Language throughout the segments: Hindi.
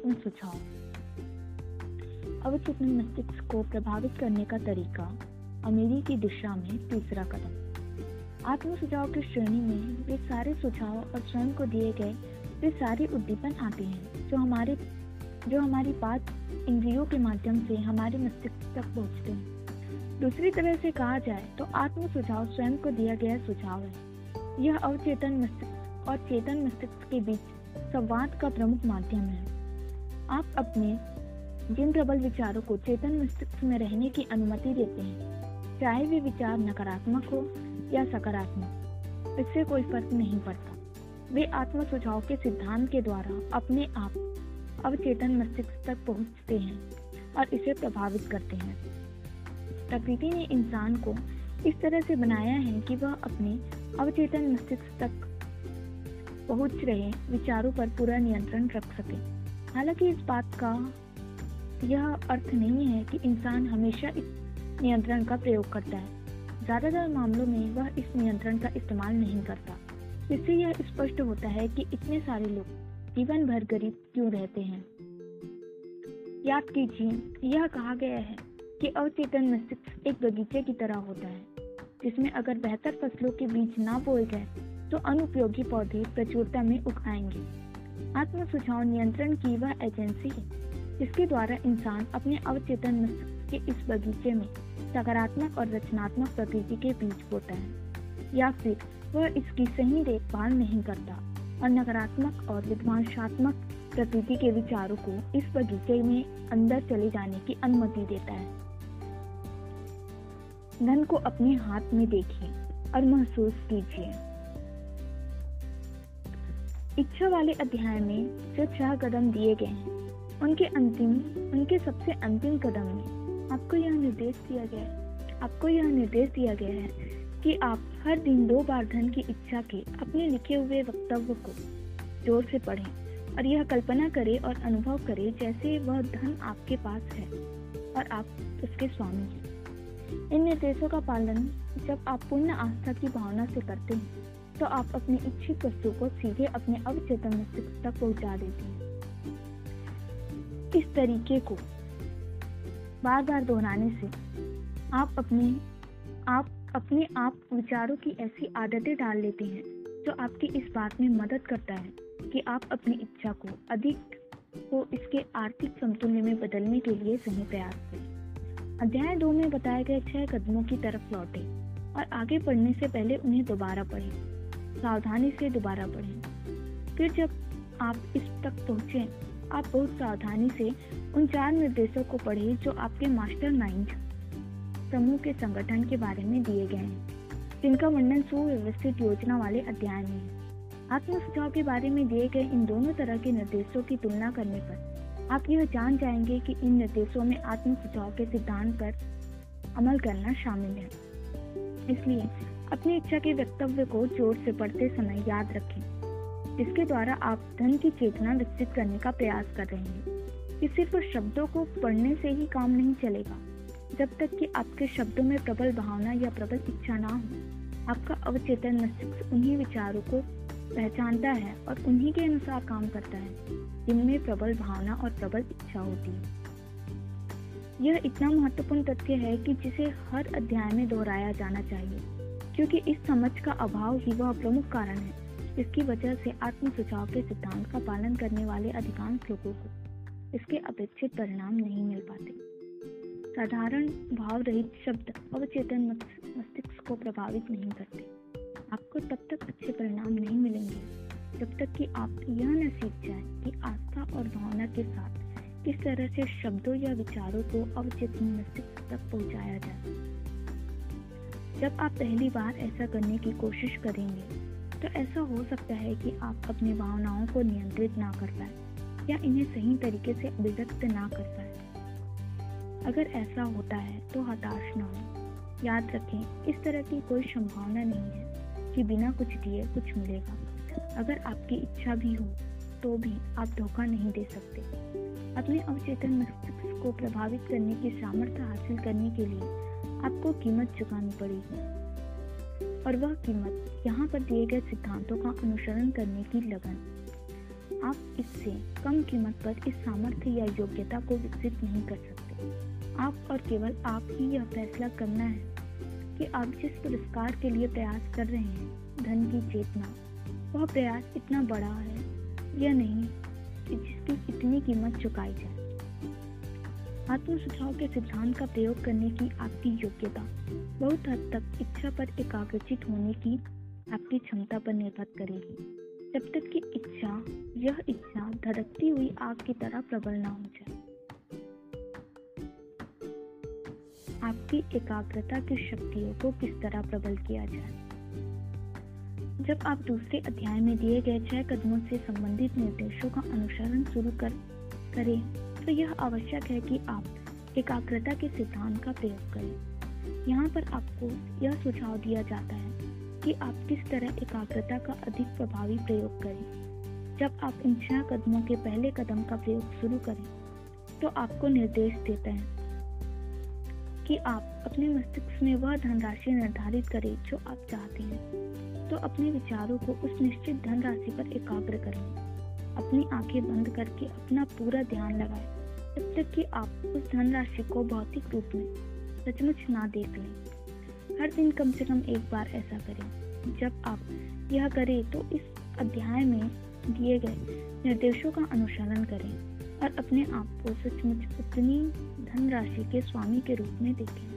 आत्म सुझाव अवचेतन मस्तिष्क को प्रभावित करने का तरीका अमीरी की दिशा में तीसरा कदम। आत्म सुझाव की श्रेणी में वे सारे सुझाव और स्वयं को दिए गए वे सारे उद्दीपन आते हैं, जो हमारे, जो हमारी बात इंद्रियों के माध्यम से हमारे मस्तिष्क तक पहुँचते हैं। दूसरी तरह से कहा जाए तो आत्म सुझाव स्वयं को दिया गया सुझाव है। यह अवचेतन मस्तिष्क और चेतन मस्तिष्क के बीच संवाद का प्रमुख माध्यम है। आप अपने जिन प्रबल विचारों को चेतन मस्तिष्क में रहने की अनुमति देते हैं, चाहे वे विचार नकारात्मक हो या सकारात्मक, इससे कोई फ़र्क नहीं पड़ता। वे आत्म सुझाव के सिद्धांत के द्वारा अपने आप अवचेतन मस्तिष्क तक पहुँचते हैं और इसे प्रभावित करते हैं। प्रकृति ने इंसान को इस तरह से बनाया है कि वह अपने अवचेतन मस्तिष्क तक पहुँच रहे विचारों पर पूरा नियंत्रण रख सके। हालाँकि इस बात का यह अर्थ नहीं है कि इंसान हमेशा इस नियंत्रण का प्रयोग करता है। ज़्यादातर मामलों में वह इस नियंत्रण का इस्तेमाल नहीं करता। इससे यह स्पष्ट होता है कि इतने सारे लोग जीवन भर गरीब क्यों रहते हैं? याद कीजिए, यह कहा गया है कि अवचेतन मस्तिष्क एक बगीचे की तरह होता है, जिसमें अगर बेहतर फ़सलों के बीज ना बोए गए तो अनुपयोगी पौधे प्रचुरता में उग आएँगे। आत्म सुझाव नियंत्रण की वह एजेंसी है, जिसके द्वारा इंसान अपने अवचेतन मस्तिष्क के इस बगीचे में सकारात्मक और रचनात्मक प्रकृति के बीज बोता है, या फिर वह इसकी सही देखभाल नहीं करता और नकारात्मक और विध्वंसात्मक प्रकृति के विचारों को इस बगीचे में अंदर चले जाने की अनुमति देता है। धन को अपने हाथ में देखिए और महसूस कीजिए। इच्छा वाले अध्याय में जो छह कदम दिए गए हैं, उनके अंतिम, उनके सबसे अंतिम कदम में आपको यह निर्देश दिया गया है, आपको यह निर्देश दिया गया है कि आप हर दिन दो बार धन की इच्छा के अपने लिखे हुए वक्तव्य को ज़ोर से पढ़ें और यह कल्पना करें और अनुभव करें जैसे वह धन आपके पास है और आप उसके स्वामी हैं। इन निर्देशों का पालन जब आप पूर्ण आस्था की भावना से करते हैं तो आप अपनी इच्छित वस्तु को सीधे अपने अवचेतन मस्तिष्क तक पहुँचा देते हैं। इस तरीके को बार बार दोहराने से आप अपने आप अपने आप विचारों की ऐसी आदतें डाल लेते हैं, जो आपकी इस बात में मदद करता है कि आप अपनी इच्छा को अधिक को इसके आर्थिक समतुल्य में बदलने के लिए सही प्रयास करें। अध्याय दो में बताए गए छह कदमों की तरफ़ लौटे और आगे पढ़ने से पहले उन्हें दोबारा पढ़ें। सावधानी से दोबारा पढ़ें। फिर जब आप इस तक पहुँचे, आप बहुत सावधानी से उन चार निर्देशों को पढ़ें जो आपके मास्टर माइंड समूह के संगठन के बारे में दिए गए हैं, जिनका वर्णन सुव्यवस्थित योजना वाले अध्याय में है। आत्म सुझाव के बारे में दिए गए इन दोनों तरह के निर्देशों की तुलना करने पर आप यह जान जाएँगे कि इन निर्देशों में आत्म सुझाव के सिद्धांत पर अमल करना शामिल है। इसलिए अपनी इच्छा के वक्तव्य को ज़ोर से पढ़ते समय याद रखें। जिसके द्वारा आप धन की चेतना विकसित करने का प्रयास कर रहे हैं। कि सिर्फ़ शब्दों को पढ़ने से ही काम नहीं चलेगा। जब तक कि आपके शब्दों में प्रबल भावना या प्रबल इच्छा ना हो, आपका अवचेतन मस्तिष्क उन्हीं विचारों को पहचानता है और उन्हीं के अनुसार काम करता है, जिनमें प्रबल भावना और प्रबल इच्छा होती है। यह इतना महत्वपूर्ण तथ्य है कि जिसे हर अध्याय में दोहराया जाना चाहिए, क्योंकि इस समझ का अभाव ही वह प्रमुख कारण है इसकी वजह से आत्म सुझाव के सिद्धांत का पालन करने वाले अधिकांश लोगों को इसके अपेक्षित परिणाम नहीं मिल पाते। साधारण भाव रहित शब्द अवचेतन मस्तिष्क को प्रभावित नहीं करते। आपको तब तक अच्छे परिणाम नहीं मिलेंगे, जब तक कि आप यह न सीख जाए कि आस्था और भावना के साथ किस तरह से शब्दों या विचारों को अवचेतन मस्तिष्क तक पहुँचाया जाए जब आप पहली बार ऐसा करने की कोशिश करेंगे तो ऐसा हो सकता है कि आप अपनी भावनाओं को नियंत्रित ना कर पाए या इन्हें सही तरीके से अभिव्यक्त ना कर पाए। अगर ऐसा होता है तो हताश ना हो। याद रखें, इस तरह की कोई संभावना नहीं है कि बिना कुछ दिए कुछ मिलेगा। अगर आपकी इच्छा भी हो तो भी आप धोखा नहीं दे सकते। अपने अवचेतन मस्तिष्क को प्रभावित करने की सामर्थ्य हासिल करने के लिए आपको कीमत चुकानी पड़ेगी। और वह कीमत यहाँ पर दिए गए सिद्धांतों का अनुसरण करने की लगन। आप इससे कम कीमत पर इस सामर्थ्य या योग्यता को विकसित नहीं कर सकते। आप और केवल आप ही यह फैसला करना है कि आप जिस पुरस्कार के लिए प्रयास कर रहे हैं, धन की चेतना, वह प्रयास इतना बड़ा है या नहीं जिसकी इतनी कीमत चुकाई जाए। आत्म सुझाव के सिद्धांत का प्रयोग करने की आपकी योग्यता, बहुत हद तक इच्छा पर एकाग्रचित होने की आपकी क्षमता पर निर्भर करेगी। जब तक कि इच्छा, यह इच्छा धड़कती हुई आग की तरह प्रबल ना हो जाए। आपकी एकाग्रता की शक्तियों को किस तरह प्रबल किया जाए? जब आप दूसरे अध्याय में दिए गए छह कदमों से संबंधित निर्देशों का अनुसरण शुरू कर, करें तो यह आवश्यक है कि आप एकाग्रता के सिद्धांत का प्रयोग करें। यहाँ पर आपको यह सुझाव दिया जाता है कि आप किस तरह एकाग्रता का अधिक प्रभावी प्रयोग करें। जब आप इन छह कदमों के पहले कदम का प्रयोग शुरू करें तो आपको निर्देश देता है कि आप अपने मस्तिष्क में वह धनराशि निर्धारित करें जो आप चाहते हैं। तो अपने विचारों को उस निश्चित धनराशि पर एकाग्र करें। अपनी आँखें बंद करके अपना पूरा ध्यान लगाएँ, जब तक कि आप उस धनराशि को भौतिक रूप में सचमुच ना देख लें। हर दिन कम से कम एक बार ऐसा करें। जब आप यह करें तो इस अध्याय में दिए गए निर्देशों का अनुसरण करें और अपने आप को सचमुच उतनी धनराशि के स्वामी के रूप में देखें।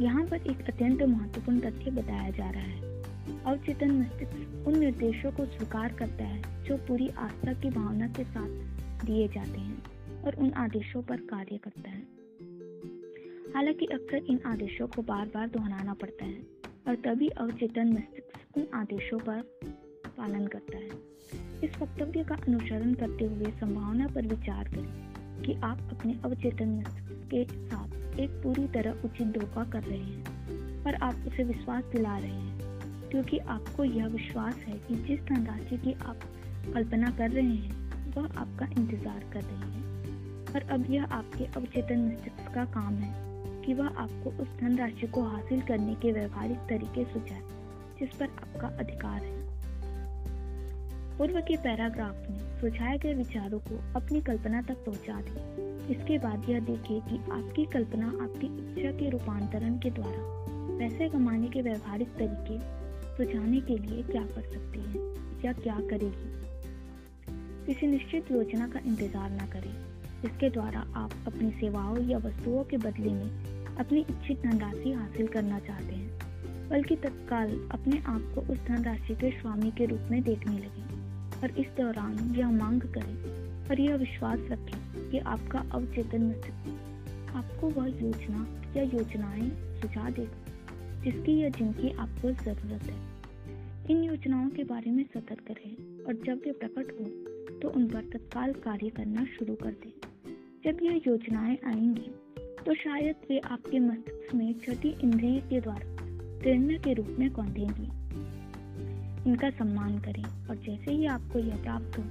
यहाँ पर एक अत्यंत महत्वपूर्ण तथ्य बताया जा रहा है। अवचेतन मस्तिष्क उन निर्देशों को स्वीकार करता है, जो पूरी आस्था की भावना के साथ दिए जाते हैं और उन आदेशों पर कार्य करता है। हालाँकि अक्सर इन आदेशों को बार बार दोहराना पड़ता है और तभी अवचेतन मस्तिष्क उन आदेशों पर पालन करता है। इस वक्तव्य का अनुसरण करते हुए संभावना पर विचार करें। कि आप अपने अवचेतन के साथ एक पूरी तरह उचित धोखा कर रहे हैं, पर आप उसे विश्वास दिला रहे हैं, क्योंकि आपको यह विश्वास है कि जिस धनराशि की आप कल्पना कर रहे हैं, वह आपका इंतज़ार कर रही है। और अब यह आपके अवचेतन मस्तिष्क का काम है कि वह आपको उस धनराशि को हासिल करने के व्यवहारिक तरीके सुझाए, जिस पर आपका अधिकार है। पूर्व के पैराग्राफ में सुझाए गए विचारों को अपनी कल्पना तक पहुँचा दें। इसके बाद यह देखें कि आपकी कल्पना आपकी इच्छा के रूपांतरण के द्वारा पैसे कमाने के व्यवहारिक तरीके सुझाने के लिए क्या कर सकती है या क्या करेगी। किसी निश्चित योजना का इंतज़ार न करें। इसके द्वारा आप अपनी सेवाओं या वस्तुओं के बदले में अपनी इच्छित धनराशि हासिल करना चाहते हैं, बल्कि तत्काल अपने आप को उस धनराशि के स्वामी के रूप में देखने लगें। और इस दौरान यह मांग करें और यह विश्वास रखें कि आपका अवचेतन मस्तिष्क आपको वह योजना या योजनाएँ सुझा देगा, जिसकी या जिनकी आपको ज़रूरत है। इन योजनाओं के बारे में सतर्क रहें और जब वे प्रकट हो तो उन पर तत्काल कार्य करना शुरू कर दें। जब यह योजनाएँ आएँगी तो शायद वे आपके मस्तिष्क में छठी इंद्रिय के द्वारा प्रेरणा के रूप में कौंधेंगी इनका सम्मान करें और जैसे ही आपको यह प्राप्त हो,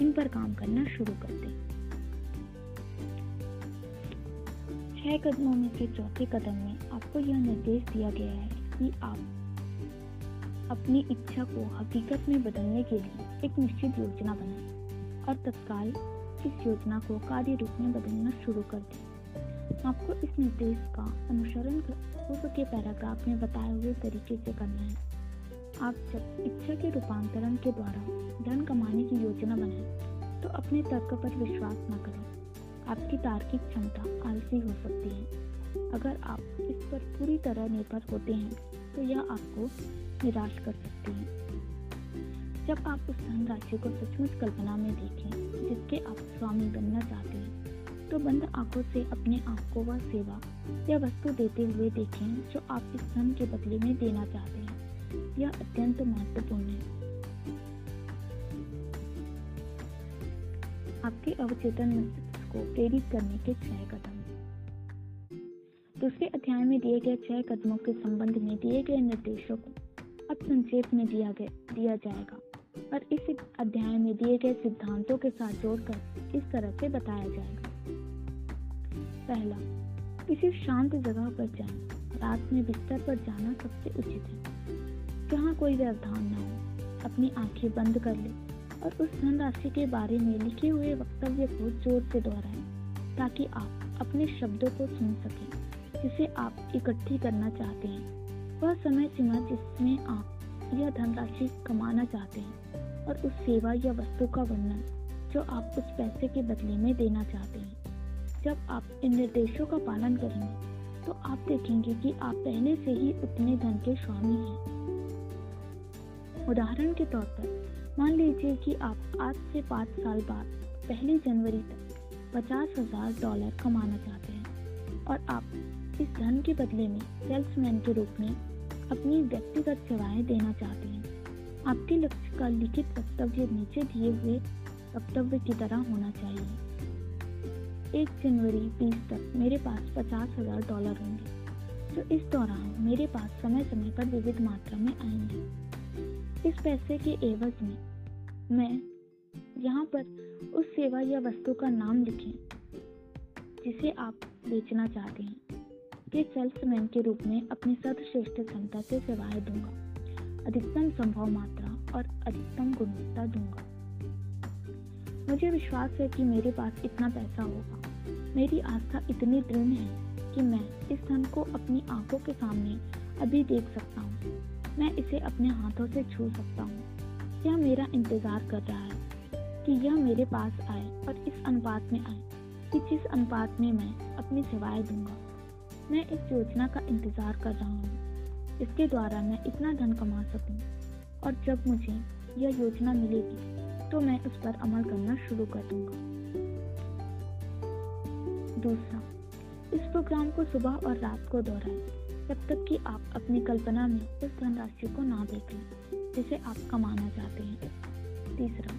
इन पर काम करना शुरू कर दें। छह कदमों में से चौथे कदम में आपको यह निर्देश दिया गया है कि आप अपनी इच्छा को हकीकत में बदलने के लिए एक निश्चित योजना बनाएँ और तत्काल इस योजना को कार्य रूप में बदलना शुरू कर दें। आपको इस निर्देश का अनुसरण पूर्व के पैराग्राफ में बताए हुए तरीके से करना है। आप जब इच्छा के रूपांतरण के द्वारा धन कमाने की योजना बनाएँ तो अपने तर्क पर विश्वास न करें। आपकी तार्किक क्षमता आलसी हो सकती है। अगर आप इस पर पूरी तरह निर्भर होते हैं तो यह आपको निराश कर सकती है। जब आप उस धनराशि को सचमुच कल्पना में देखें, जिसके आप स्वामी बनना चाहते हैं तो बंद आँखों से अपने आप को वह सेवा या वस्तु देते हुए देखें, जो आप इस धन के बदले में देना चाहते हैं। यह अत्यंत महत्वपूर्ण है। आपके अवचेतन मस्तिष्क को प्रेरित करने के छह कदम। दूसरे अध्याय में दिए गए छह कदमों के संबंध में दिए गए निर्देशों को अब संक्षेप में दिया गया दिया जाएगा। और इस अध्याय में दिए गए सिद्धांतों के साथ जोड़कर इस तरह से बताया जाएगा। पहला, किसी शांत जगह पर जाएँ। रात में बिस्तर पर जाना सबसे उचित है। जहाँ कोई व्यवधान न हो, अपनी आँखें बंद कर ले और उस धनराशि के बारे में लिखे हुए वक्तव्य को ज़ोर से दोहराएँ, ताकि आप अपने शब्दों को सुन सकें, जिसे आप इकट्ठी करना चाहते हैं। वह समय सीमा जिसमें आप यह धनराशि कमाना चाहते हैं और उस सेवा या वस्तु का वर्णन जो आप उस पैसे के बदले में देना चाहते हैं। जब आप इन निर्देशों का पालन करेंगे तो आप देखेंगे कि आप पहले से ही उतने धन के स्वामी हैं। उदाहरण के तौर पर, मान लीजिए कि आप आज से पाँच साल बाद पहली जनवरी तक पचास हज़ार डॉलर कमाना चाहते हैं और आप इस धन के बदले में सेल्समैन के रूप में अपनी व्यक्तिगत सेवाएँ देना चाहते हैं। आपके लक्ष्य का लिखित वक्तव्य नीचे दिए हुए वक्तव्य की तरह होना चाहिए। एक जनवरी बीस तक मेरे पास पचास हज़ार डॉलर होंगे, जो इस दौरान मेरे पास समय समय पर विविध मात्रा में आएँगे। इस पैसे के एवज में मैं यहाँ पर उस सेवा या वस्तु का नाम लिखें, जिसे आप बेचना चाहते हैं, कि सेल्समैन के रूप में अपनी सर्वश्रेष्ठ क्षमता से सेवाएँ दूँगा, अधिकतम संभव मात्रा और अधिकतम गुणवत्ता दूँगा। मुझे विश्वास है कि मेरे पास इतना पैसा होगा। मेरी आस्था इतनी दृढ़ है कि मैं इस धन को अपनी आँखों के सामने अभी देख सकता हूँ। मैं इसे अपने हाथों से छू सकता हूँ। यह मेरा इंतज़ार कर रहा है कि यह मेरे पास आए और इस अनुपात में आए कि जिस अनुपात में मैं अपनी सेवाएँ दूँगा। मैं इस योजना का इंतज़ार कर रहा हूँ। इसके द्वारा मैं इतना धन कमा सकूँ और जब मुझे यह योजना मिलेगी तो मैं उस पर अमल करना शुरू कर दूँगा। दूसरा, इस प्रोग्राम को सुबह और रात को दोहराएँ। जब तक कि आप अपनी कल्पना में उस धनराशि को ना देख लें जिसे आप कमाना चाहते हैं। तीसरा,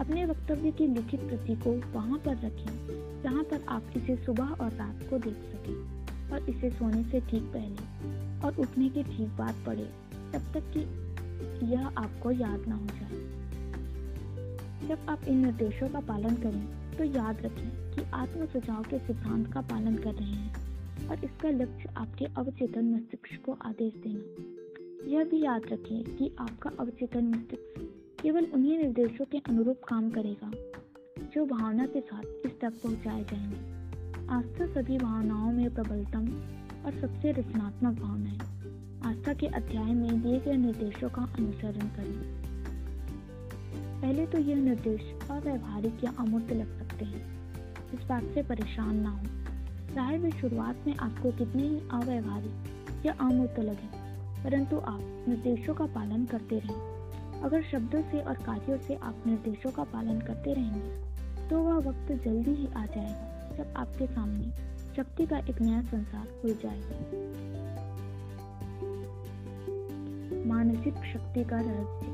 अपने वक्तव्य की लिखित प्रति को वहाँ पर रखें, जहाँ पर आप इसे सुबह और रात को देख सकें और इसे सोने से ठीक पहले और उठने के ठीक बाद पढ़े, तब तक कि यह आपको याद ना हो जाए। जब आप इन निर्देशों का पालन करें तो याद रखें कि आत्म सुझाव के सिद्धांत का पालन कर रहे हैं। और इसका लक्ष्य आपके अवचेतन मस्तिष्क को आदेश देना। यह भी याद रखें कि आपका अवचेतन मस्तिष्क केवल उन्हीं निर्देशों के अनुरूप काम करेगा, जो भावना के साथ इस तक पहुँचाए जाएँगे। आस्था सभी भावनाओं में प्रबलतम और सबसे रचनात्मक भावना है। आस्था के अध्याय में दिए गए निर्देशों का अनुसरण करें। पहले तो यह निर्देश अव्यवहारिक या अमूर्त लग सकते हैं। इस बात से परेशान ना हो। चाहे वे शुरुआत में आपको कितने ही अव्यवहारिक या अमूर्त लगे परंतु आप निर्देशों का पालन करते रहें। अगर शब्दों से और कार्यों से आप निर्देशों का पालन करते रहेंगे तो वह वक्त जल्दी ही आ जाएगा, जब आपके सामने शक्ति का एक नया संसार खुल जाएगा। मानसिक शक्ति का रहस्य।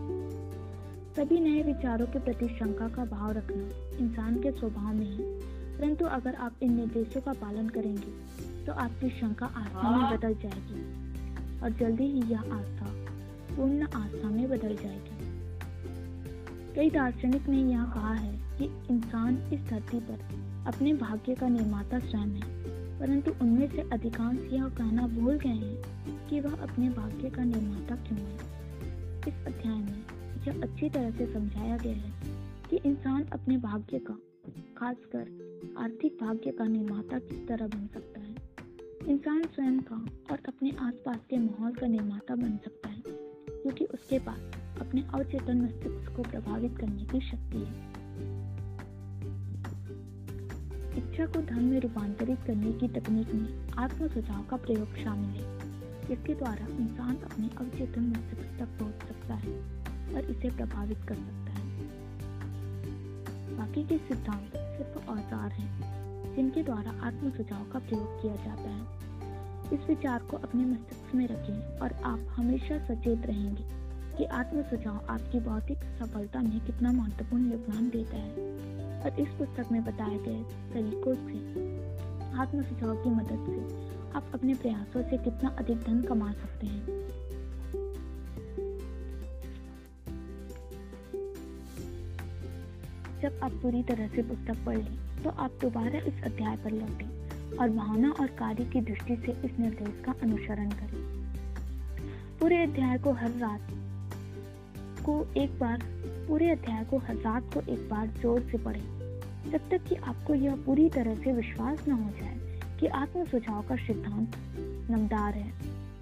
सभी नए विचारों के प्रति शंका का भाव रखना इंसान के स्वभाव में है। परंतु अगर आप इन निर्देशों का पालन करेंगे तो आपकी शंका आस्था में बदल जाएगी और जल्दी ही यह आस्था पूर्ण आस्था में बदल जाएगी। कई दार्शनिक ने यह कहा है कि इंसान इस धरती पर अपने भाग्य का निर्माता स्वयं है परंतु उनमें से अधिकांश यह कहना भूल गए हैं कि वह अपने भाग्य का निर्माता क्यों है। इस अध्याय में यह अच्छी तरह से समझाया गया है कि इंसान अपने भाग्य का खासकर आर्थिक भाग्य का निर्माता किस तरह बन सकता है? इंसान स्वयं का और अपने आसपास के माहौल का निर्माता बन सकता है क्योंकि उसके पास अपने अवचेतन मस्तिष्क को प्रभावित करने की शक्ति है। इच्छा को धन में रूपांतरित करने की तकनीक में आत्म सुझाव का प्रयोग शामिल है, जिसके द्वारा इंसान अपने अवचेतन मस्तिष्क तक पहुँच सकता है और इसे प्रभावित कर सकता है। बाकी के सिद्धांत सिर्फ़ औज़ार हैं, जिनके द्वारा आत्म सुझाव का प्रयोग किया जाता है। इस विचार को अपने मस्तिष्क में रखें और आप हमेशा सचेत रहेंगे कि आत्म सुझाव आपकी भौतिक सफलता में कितना महत्वपूर्ण योगदान देता है। और इस पुस्तक में बताए गए तरीकों से आत्म सुझाव की मदद से आप अपने प्रयासों से कितना अधिक धन कमा सकते हैं। जब आप पूरी तरह से पुस्तक पढ़ लें तो आप दोबारा इस अध्याय पर लौटें और भावना और कार्य की दृष्टि से इस निर्देश का अनुसरण करें। पूरे अध्याय को हर रात को एक बार, पूरे अध्याय को हज़ार को एक बार ज़ोर से पढ़ें, जब तक कि आपको यह पूरी तरह से विश्वास न हो जाए कि आत्म सुझाव का सिद्धांत नमदार है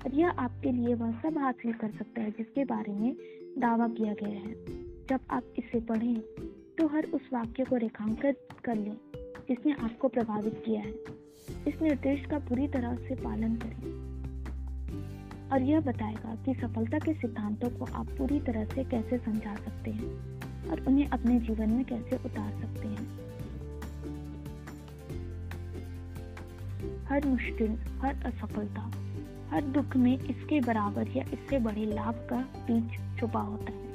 और यह आपके लिए वह सब हासिल कर सकता है जिसके बारे में दावा किया गया है। जब आप इसे पढ़ें तो हर उस वाक्य को रेखांकित कर लें, जिसने आपको प्रभावित किया है। इस निर्देश का पूरी तरह से पालन करें। और यह बताएगा कि सफलता के सिद्धांतों को आप पूरी तरह से कैसे समझा सकते हैं और उन्हें अपने जीवन में कैसे उतार सकते हैं। हर मुश्किल, हर असफलता, हर दुख में इसके बराबर या इससे बड़े लाभ का बीज छुपा होता है।